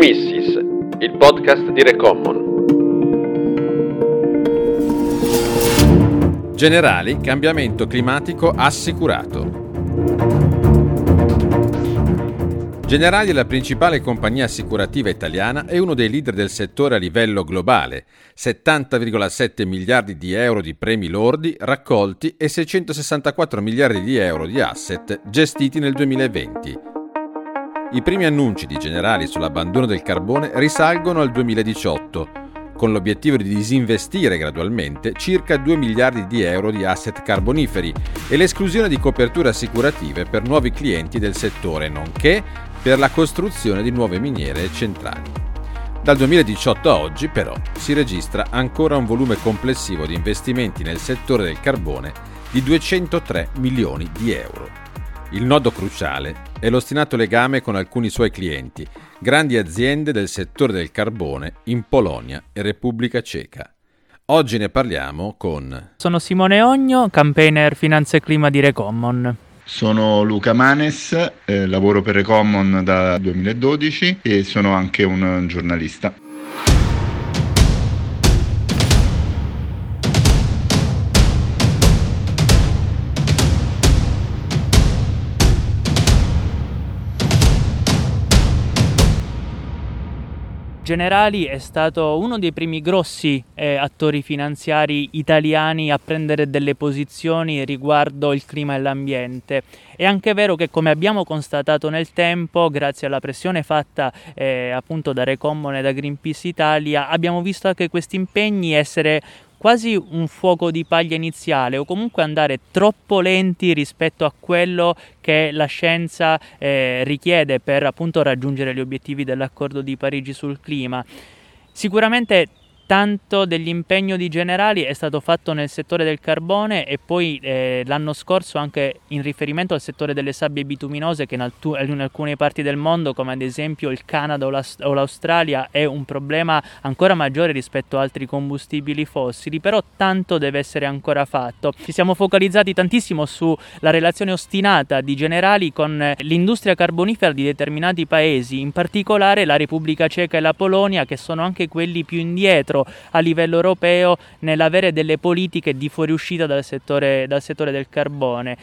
Economissis, il podcast di Recommon. Generali, cambiamento climatico assicurato. Generali è la principale compagnia assicurativa italiana e uno dei leader del settore a livello globale, 70,7 miliardi di euro di premi lordi raccolti e 664 miliardi di euro di asset gestiti nel 2020. I primi annunci di Generali sull'abbandono del carbone risalgono al 2018, con l'obiettivo di disinvestire gradualmente circa 2 miliardi di euro di asset carboniferi e l'esclusione di coperture assicurative per nuovi clienti del settore, nonché per la costruzione di nuove miniere e centrali. Dal 2018 a oggi, però, si registra ancora un volume complessivo di investimenti nel settore del carbone di 203 milioni di euro. Il nodo cruciale è l'ostinato legame con alcuni suoi clienti, grandi aziende del settore del carbone in Polonia e Repubblica Ceca. Oggi ne parliamo con... Sono Simone Ogno, campaigner Finanza e Clima di Recommon. Sono Luca Manes, eh, lavoro per Recommon da 2012 e sono anche un giornalista. Generali è stato uno dei primi grossi eh, attori finanziari italiani a prendere delle posizioni riguardo il clima e l'ambiente. È anche vero che come abbiamo constatato nel tempo, grazie alla pressione fatta eh, appunto da Recommon e da Greenpeace Italia, abbiamo visto anche questi impegni essere quasi un fuoco di paglia iniziale o comunque andare troppo lenti rispetto a quello che la scienza eh, richiede per appunto raggiungere gli obiettivi dell'accordo di Parigi sul clima. Sicuramente tanto dell'impegno di generali è stato fatto nel settore del carbone e poi eh, l'anno scorso anche in riferimento al settore delle sabbie bituminose che in, altu- in, alcune parti del mondo come ad esempio il Canada o, l'Aust- o, l'Australia è un problema ancora maggiore rispetto a altri combustibili fossili però tanto deve essere ancora fatto. Ci siamo focalizzati tantissimo sulla relazione ostinata di generali con l'industria carbonifera di determinati paesi in particolare la Repubblica Ceca e la Polonia che sono anche quelli più indietro indietro a livello europeo nell'avere delle politiche di fuoriuscita dal settore, dal settore del carbone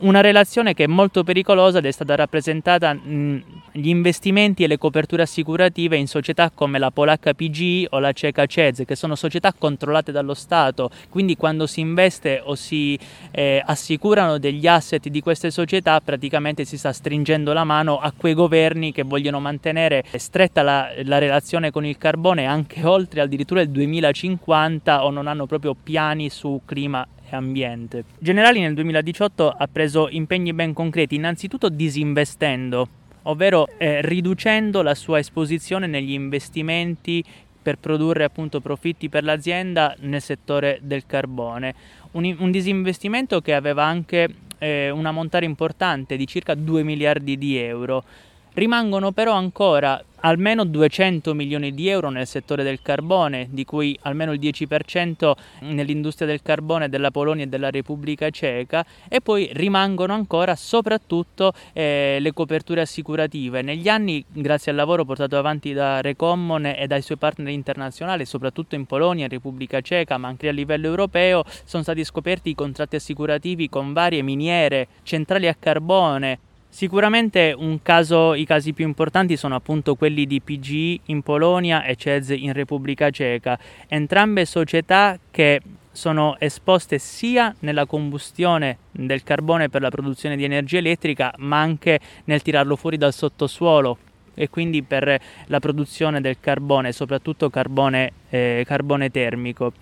una relazione che è molto pericolosa ed è stata rappresentata negli investimenti e le coperture assicurative in società come la polacca PGI o la ceca CEZ, che sono società controllate dallo Stato, quindi quando si investe o si eh, assicurano degli asset di queste società praticamente si sta stringendo la mano a quei governi che vogliono mantenere stretta la, la relazione con il carbone anche oltre addirittura il 2050 o non hanno proprio piani su clima e ambiente. Generali nel 2018 ha preso impegni ben concreti, innanzitutto disinvestendo, ovvero eh, riducendo la sua esposizione negli investimenti per produrre appunto profitti per l'azienda nel settore del carbone. Un, un disinvestimento che aveva anche eh, un ammontare importante di circa 2 miliardi di euro. Rimangono però ancora almeno 200 milioni di euro nel settore del carbone, di cui almeno il 10% nell'industria del carbone della Polonia e della Repubblica Ceca e poi rimangono ancora soprattutto eh, le coperture assicurative. Negli anni, grazie al lavoro portato avanti da Recommon e dai suoi partner internazionali, soprattutto in Polonia e Repubblica Ceca, ma anche a livello europeo, sono stati scoperti i contratti assicurativi con varie miniere, centrali a carbone, Sicuramente caso, i casi più importanti sono appunto quelli di PGI in Polonia e CEZ in Repubblica Ceca, entrambe società che sono esposte sia nella combustione del carbone per la produzione di energia elettrica, ma anche nel tirarlo fuori dal sottosuolo e quindi per la produzione del carbone, soprattutto carbone, eh, carbone termico.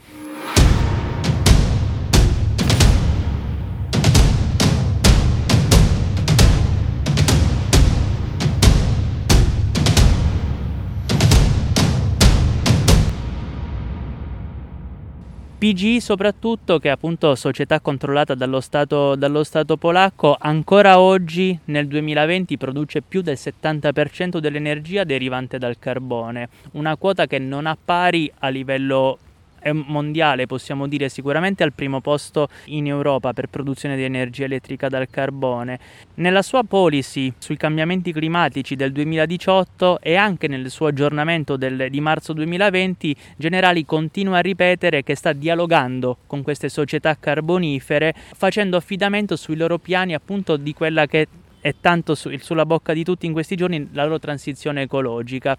PG soprattutto, che è appunto società controllata dallo Stato, dallo Stato polacco, ancora oggi nel 2020 produce più del 70% dell'energia derivante dal carbone, una quota che non ha pari a livello mondiale, possiamo dire sicuramente al primo posto in Europa per produzione di energia elettrica dal carbone. Nella sua policy sui cambiamenti climatici del 2018 e anche nel suo aggiornamento del, di marzo 2020, Generali continua a ripetere che sta dialogando con queste società carbonifere facendo affidamento sui loro piani appunto di quella che è tanto su, sulla bocca di tutti in questi giorni la loro transizione ecologica.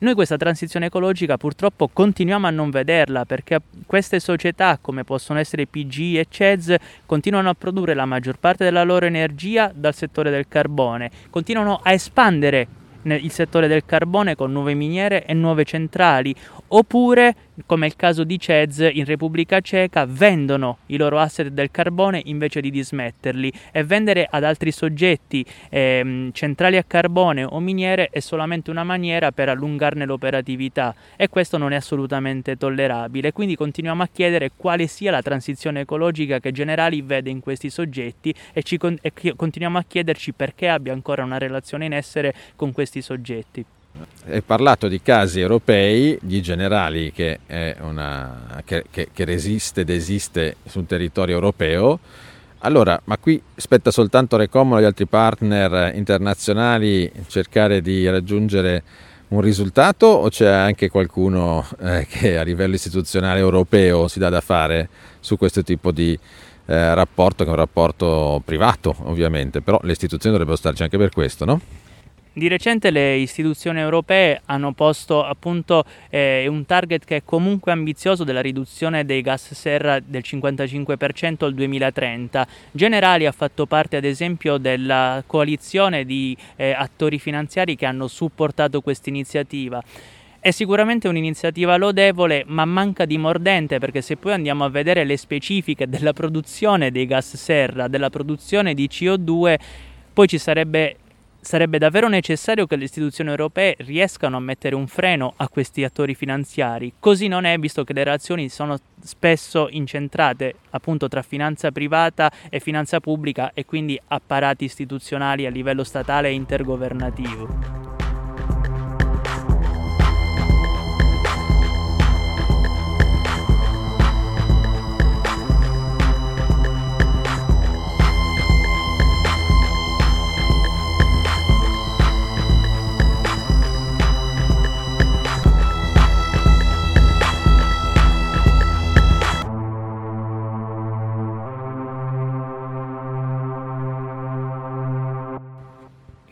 Noi questa transizione ecologica purtroppo continuiamo a non vederla perché queste società come possono essere PG e CEZ continuano a produrre la maggior parte della loro energia dal settore del carbone, continuano a espandere il settore del carbone con nuove miniere e nuove centrali oppure come il caso di CEZ in Repubblica Ceca, vendono i loro asset del carbone invece di dismetterli e vendere ad altri soggetti ehm, centrali a carbone o miniere è solamente una maniera per allungarne l'operatività e questo non è assolutamente tollerabile. Quindi continuiamo a chiedere quale sia la transizione ecologica che Generali vede in questi soggetti e, con- e continuiamo a chiederci perché abbia ancora una relazione in essere con questi soggetti. Hai parlato di casi europei, di generali che, una, che, che, che resiste ed esiste sul territorio europeo. Allora, ma qui spetta soltanto Recom e agli altri partner internazionali cercare di raggiungere un risultato o c'è anche qualcuno eh, che a livello istituzionale europeo si dà da fare su questo tipo di eh, rapporto, che è un rapporto privato ovviamente, però le istituzioni dovrebbero starci anche per questo, no? Di recente le istituzioni europee hanno posto appunto eh, un target che è comunque ambizioso della riduzione dei gas serra del 55% al 2030. Generali ha fatto parte ad esempio della coalizione di eh, attori finanziari che hanno supportato questa iniziativa. È sicuramente un'iniziativa lodevole, ma manca di mordente perché se poi andiamo a vedere le specifiche della produzione dei gas serra, della produzione di CO2, poi ci sarebbe Sarebbe davvero necessario che le istituzioni europee riescano a mettere un freno a questi attori finanziari. Così non è, visto che le relazioni sono spesso incentrate appunto tra finanza privata e finanza pubblica e quindi apparati istituzionali a livello statale e intergovernativo.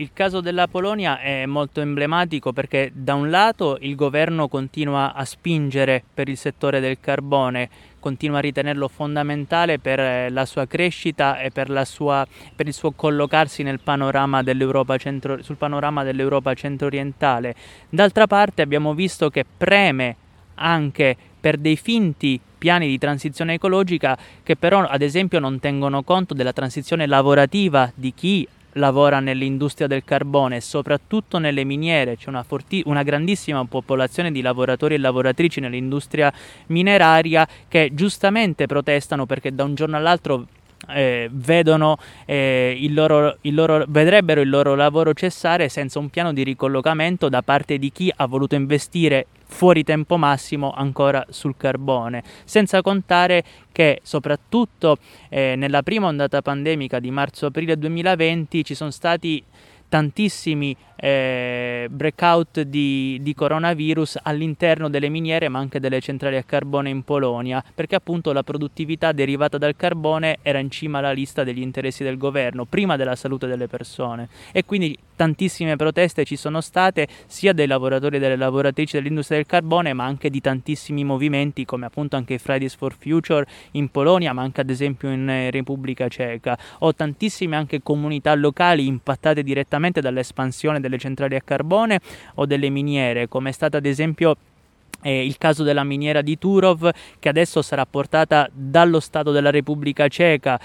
Il caso della Polonia è molto emblematico perché da un lato il governo continua a spingere per il settore del carbone, continua a ritenerlo fondamentale per eh, la sua crescita e per, sua, per il suo collocarsi panorama centro, sul panorama dell'Europa centro-orientale. D'altra parte abbiamo visto che preme anche per dei finti piani di transizione ecologica che però ad esempio non tengono conto della transizione lavorativa di chi lavora nell'industria del carbone e soprattutto nelle miniere, c'è una, forti- una grandissima popolazione di lavoratori e lavoratrici nell'industria mineraria che giustamente protestano perché da un giorno all'altro eh, vedono eh, il loro, il loro, vedrebbero il loro lavoro cessare senza un piano di ricollocamento da parte di chi ha voluto investire fuori tempo massimo ancora sul carbone, senza contare che soprattutto eh, nella prima ondata pandemica di marzo-aprile 2020 ci sono stati tantissimi eh, breakout di, di, coronavirus all'interno delle miniere ma anche delle centrali a carbone in Polonia perché appunto la produttività derivata dal carbone era in cima alla lista degli interessi del governo prima della salute delle persone. E quindi tantissime proteste ci sono state sia dei lavoratori e delle lavoratrici dell'industria del carbone ma anche di tantissimi movimenti come appunto anche i Fridays for Future in Polonia ma anche ad esempio in eh, Repubblica Ceca. O tantissime anche comunità locali impattate direttamente dall'espansione delle centrali a carbone o delle miniere, come è stato ad esempio eh, il caso della miniera di Turov che adesso sarà portata dallo Stato della Repubblica Ceca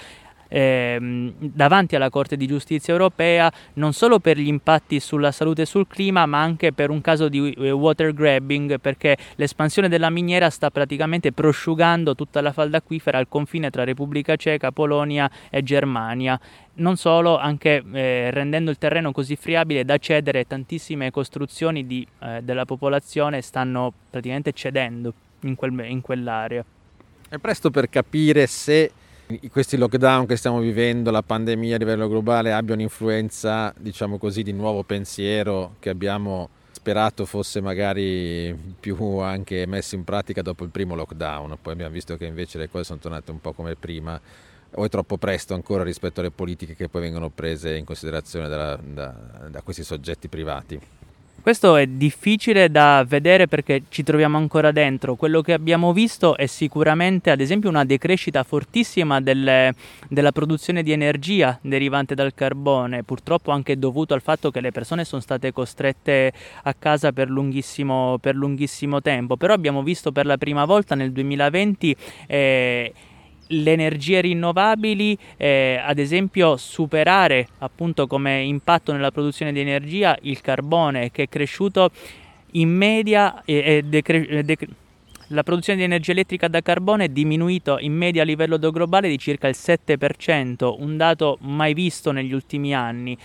ehm, davanti alla Corte di Giustizia europea non solo per gli impatti sulla salute e sul clima ma anche per un caso di eh, water grabbing perché l'espansione della miniera sta praticamente prosciugando tutta la falda acquifera al confine tra Repubblica Ceca, Polonia e Germania non solo, anche eh, rendendo il terreno così friabile da cedere, tantissime costruzioni di, eh, della popolazione stanno praticamente cedendo. in, quel, in quell'area. È presto per capire se questi lockdown che stiamo vivendo, la pandemia a livello globale abbia un'influenza, diciamo così, di nuovo pensiero che abbiamo sperato fosse magari più anche messo in pratica dopo il primo lockdown, poi abbiamo visto che invece le cose sono tornate un po' come prima o è troppo presto ancora rispetto alle politiche che poi vengono prese in considerazione da, da, da questi soggetti privati? Questo è difficile da vedere perché ci troviamo ancora dentro. Quello che abbiamo visto è sicuramente, ad esempio, una decrescita fortissima delle, della produzione di energia derivante dal carbone, purtroppo anche dovuto al fatto che le persone sono state costrette a casa per lunghissimo, per lunghissimo tempo. Però abbiamo visto per la prima volta nel 2020 eh, le energie rinnovabili, eh, ad esempio superare appunto come impatto nella produzione di energia il carbone che è cresciuto in media e, decre- decre- la produzione di energia elettrica da carbone è diminuito in media a livello globale di circa il 7%, un dato mai visto negli ultimi anni.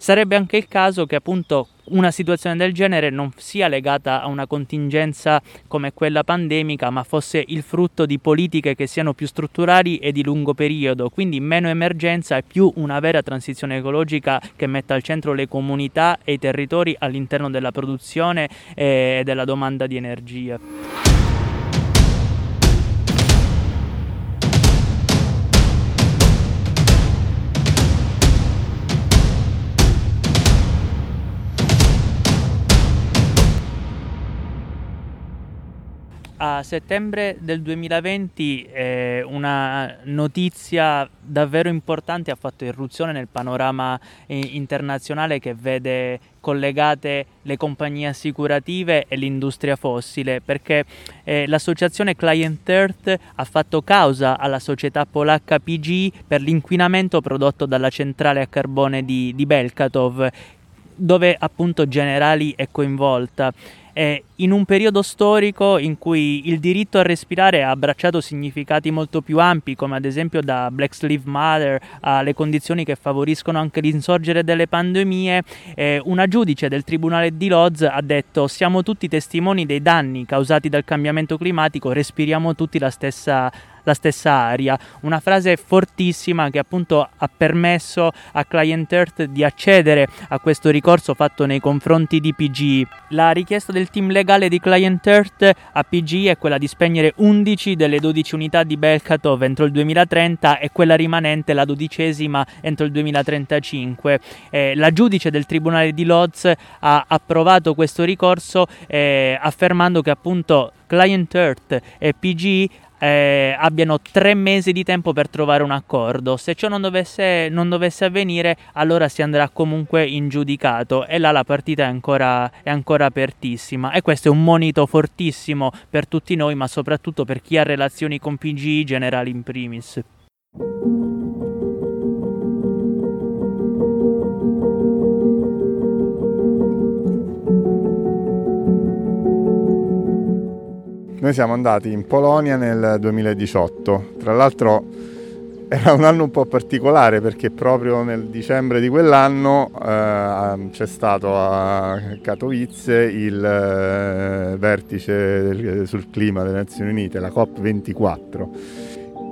Sarebbe anche il caso che appunto una situazione del genere non sia legata a una contingenza come quella pandemica, ma fosse il frutto di politiche che siano più strutturali e di lungo periodo, quindi meno emergenza e più una vera transizione ecologica che metta al centro le comunità e i territori all'interno della produzione e della domanda di energia. A settembre del 2020 eh, una notizia davvero importante ha fatto irruzione nel panorama eh, internazionale che vede collegate le compagnie assicurative e l'industria fossile perché eh, l'associazione Client Earth ha fatto causa alla società polacca PG per l'inquinamento prodotto dalla centrale a carbone di, di Belkatov dove appunto Generali è coinvolta eh, in un periodo storico in cui il diritto a respirare ha abbracciato significati molto più ampi, come ad esempio da Black Lives Matter alle condizioni che favoriscono anche l'insorgere delle pandemie, eh, una giudice del Tribunale di Lodz ha detto siamo tutti testimoni dei danni causati dal cambiamento climatico, respiriamo tutti la stessa la stessa aria. Una frase fortissima che appunto ha permesso a Client Earth di accedere a questo ricorso fatto nei confronti di PG. La richiesta del team legale di Client Earth a PG è quella di spegnere 11 delle 12 unità di Belkatov entro il 2030 e quella rimanente, la dodicesima, entro il 2035. Eh, la giudice del Tribunale di Lodz ha approvato questo ricorso eh, affermando che appunto Client Earth e PG eh, abbiano tre mesi di tempo per trovare un accordo. Se ciò non dovesse, non dovesse, avvenire, allora si andrà comunque in giudicato e là la partita è ancora, è ancora apertissima. E questo è un monito fortissimo per tutti noi, ma soprattutto per chi ha relazioni con PGI generali in primis. Noi siamo andati in Polonia nel 2018, tra l'altro era un anno un po' particolare perché proprio nel dicembre di quell'anno eh, c'è stato a Katowice il eh, vertice sul clima delle Nazioni Unite, la COP24.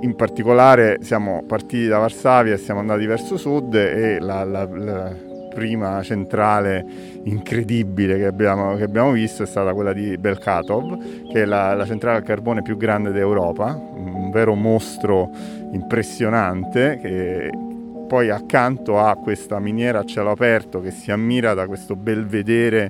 In particolare siamo partiti da Varsavia e siamo andati verso sud e la, la, la prima centrale incredibile che abbiamo, che abbiamo, visto è stata quella di Belkatov, che è la, la centrale a carbone più grande d'Europa, un vero mostro impressionante che poi accanto a questa miniera a cielo aperto che si ammira da questo belvedere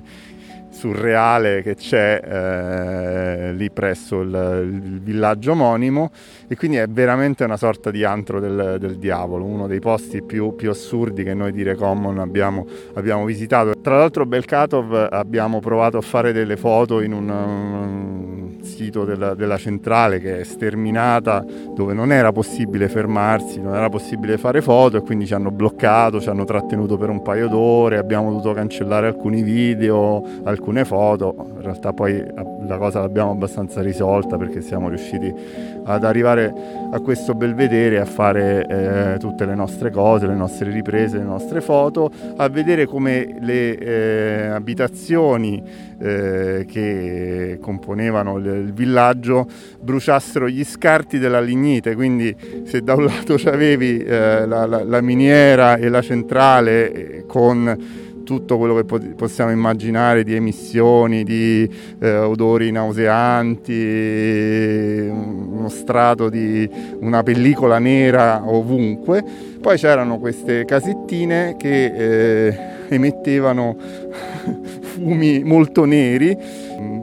surreale che c'è eh, lì presso il, il, villaggio omonimo e quindi è veramente una sorta di antro del, del diavolo, uno dei posti più, più, assurdi che noi di Recommon abbiamo, abbiamo, visitato. Tra l'altro Belkatov abbiamo provato a fare delle foto in un, un sito della, della centrale che è sterminata dove non era possibile fermarsi, non era possibile fare foto e quindi ci hanno bloccato, ci hanno trattenuto per un paio d'ore, abbiamo dovuto cancellare alcuni video, alcune foto, in realtà poi la cosa l'abbiamo abbastanza risolta perché siamo riusciti ad arrivare a questo belvedere, a fare eh, tutte le nostre cose, le nostre riprese, le nostre foto, a vedere come le eh, abitazioni eh, che componevano il, il, villaggio bruciassero gli scarti della lignite, quindi se da un lato avevi eh, la, la, la, miniera e la centrale eh, con tutto quello che possiamo immaginare di emissioni, di eh, odori nauseanti, uno strato di una pellicola nera ovunque. Poi c'erano queste casettine che eh, emettevano fumi molto neri.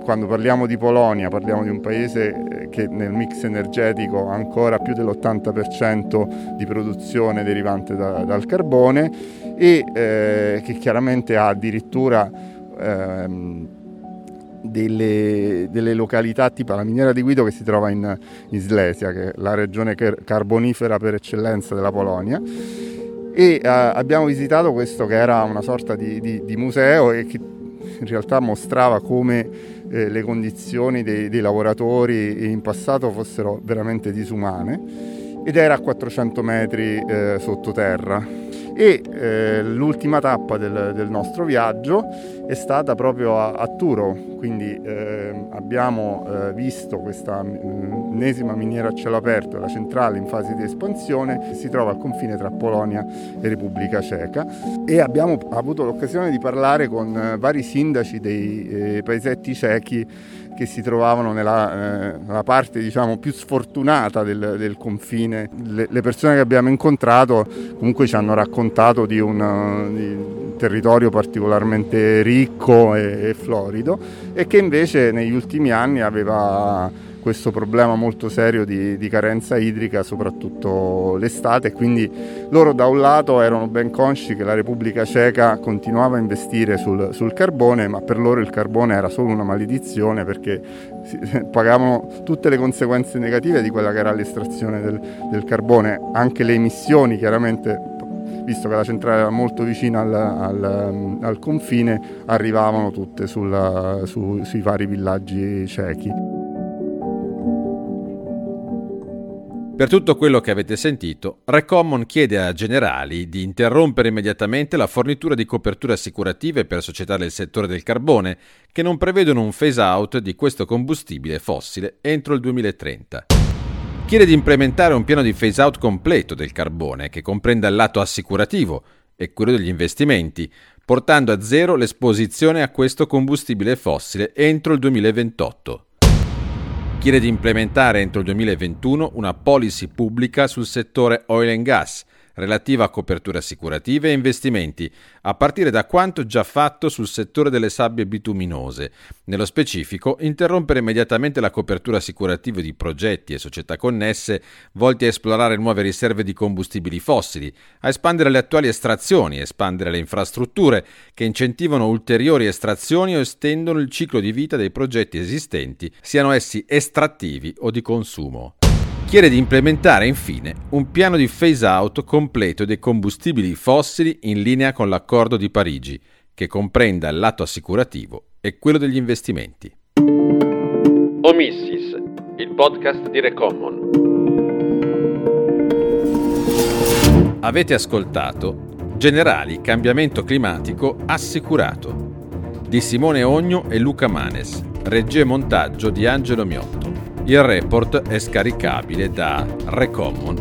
Quando parliamo di Polonia parliamo di un paese eh, che nel mix energetico ha ancora più dell'80% di produzione derivante da, dal carbone e eh, che chiaramente ha addirittura ehm, delle, delle, località tipo la miniera di Guido che si trova in, in Slesia, che è la regione carbonifera per eccellenza della Polonia. E eh, abbiamo visitato questo che era una sorta di, di, di museo e che in realtà mostrava come eh, le condizioni dei, dei, lavoratori in passato fossero veramente disumane ed era a 400 metri eh, sottoterra e eh, l'ultima tappa del, del, nostro viaggio è stata proprio a, a Turo, quindi eh, abbiamo eh, visto questa ennesima miniera a cielo aperto, la centrale in fase di espansione, che si trova al confine tra Polonia e Repubblica Ceca e abbiamo avuto l'occasione di parlare con eh, vari sindaci dei eh, paesetti cechi che si trovavano nella, eh, nella parte diciamo, più sfortunata del, del confine. Le, le, persone che abbiamo incontrato comunque ci hanno raccontato di un, di un territorio particolarmente ricco e, e florido e che invece negli ultimi anni aveva questo problema molto serio di, di, carenza idrica, soprattutto l'estate, quindi loro da un lato erano ben consci che la Repubblica Ceca continuava a investire sul, sul carbone, ma per loro il carbone era solo una maledizione perché pagavano tutte le conseguenze negative di quella che era l'estrazione del, del carbone, anche le emissioni chiaramente visto che la centrale era molto vicina al, al, al confine, arrivavano tutte sulla, su, sui vari villaggi cechi. Per tutto quello che avete sentito, Recommon chiede a Generali di interrompere immediatamente la fornitura di coperture assicurative per società del settore del carbone che non prevedono un phase out di questo combustibile fossile entro il 2030. Chiede di implementare un piano di phase out completo del carbone che comprenda il lato assicurativo e quello degli investimenti, portando a zero l'esposizione a questo combustibile fossile entro il 2028 chiede di implementare entro il 2021 una policy pubblica sul settore oil and gas, relativa a coperture assicurative e investimenti, a partire da quanto già fatto sul settore delle sabbie bituminose. Nello specifico, interrompere immediatamente la copertura assicurativa di progetti e società connesse volti a esplorare nuove riserve di combustibili fossili, a espandere le attuali estrazioni, espandere le infrastrutture che incentivano ulteriori estrazioni o estendono il ciclo di vita dei progetti esistenti, siano essi estrattivi o di consumo chiede di implementare infine un piano di phase out completo dei combustibili fossili in linea con l'accordo di Parigi, che comprenda il lato assicurativo e quello degli investimenti. Omissis, il podcast di Recommon. Avete ascoltato Generali Cambiamento Climatico Assicurato di Simone Ogno e Luca Manes, regia e montaggio di Angelo Miotto. Il report è scaricabile da recommon.org.